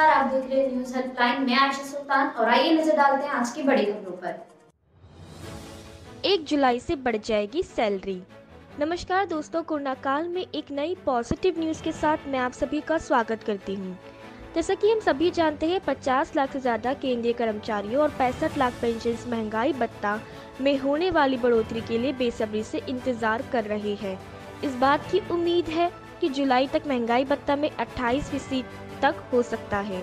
आप देख रहे न्यूज़ हेल्पलाइन मैं आयशा सुल्तान और आइए नज़र डालते हैं आज की बड़ी खबरों पर। एक जुलाई से बढ़ जाएगी सैलरी। नमस्कार दोस्तों कोरोना काल में एक नई पॉजिटिव न्यूज़ के साथ मैं आप सभी का स्वागत करती हूँ। जैसा कि हम सभी जानते हैं 50 लाख से ज़्यादा केंद्रीय कर्मचारियों और पैंसठ लाख पेंशन महँगाई भत्ता में होने वाली बढ़ोतरी के लिए बेसब्री से इंतज़ार कर रहे हैं। इस बात की उम्मीद है कि जुलाई तक महँगाई भत्ता में 28 फ़ीसदी तक हो सकता है।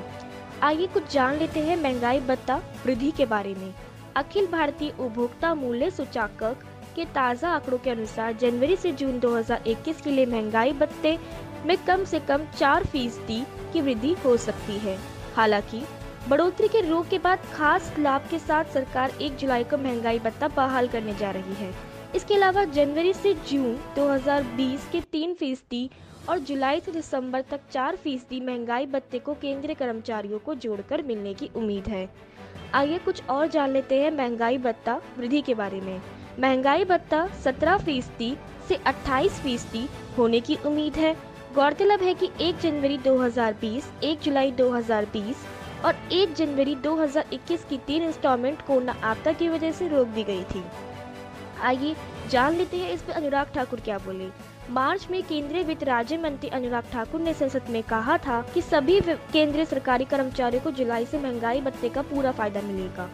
आइए कुछ जान लेते हैं महँगाई भत्ता वृद्धि के बारे में। अखिल भारतीय उपभोक्ता मूल्य सूचांकक के ताज़ा आंकड़ों के अनुसार जनवरी से जून 2021 के लिए महँगाई भत्ते में कम से कम चार फ़ीसदी की वृद्धि हो सकती है। हालाँकि, बढ़ोतरी के रोक के बाद खास लाभ के साथ सरकार 1 जुलाई को महँगाई भत्ता बहाल करने जा रही है। इसके अलावा जनवरी से जून 2020 के तीन फ़ीसदी और जुलाई से दिसंबर तक चार फ़ीसदी महँगाई भत्ते को केंद्रीय कर्मचारियों को जोड़कर मिलने की उम्मीद है। आइए कुछ और जान लेते हैं महँगाई भत्ता वृद्धि के बारे में। महँगाई भत्ता सत्रह फ़ीसदी से 28 फ़ीसदी होने की उम्मीद है। गौरतलब है कि 1 जनवरी 2020, 1 जुलाई 2020 और 1 जनवरी 2021 की तीन इंस्टॉलमेंट कोरोना आपदा की वजह से रोक दी गई थी। आइए जान लेते हैं इस पर अनुराग ठाकुर क्या बोले। मार्च में केंद्रीय वित्त राज्य मंत्री अनुराग ठाकुर ने संसद में कहा था कि सभी केंद्रीय सरकारी कर्मचारियों को जुलाई से महँगाई भत्ते का पूरा फ़ायदा मिलेगा।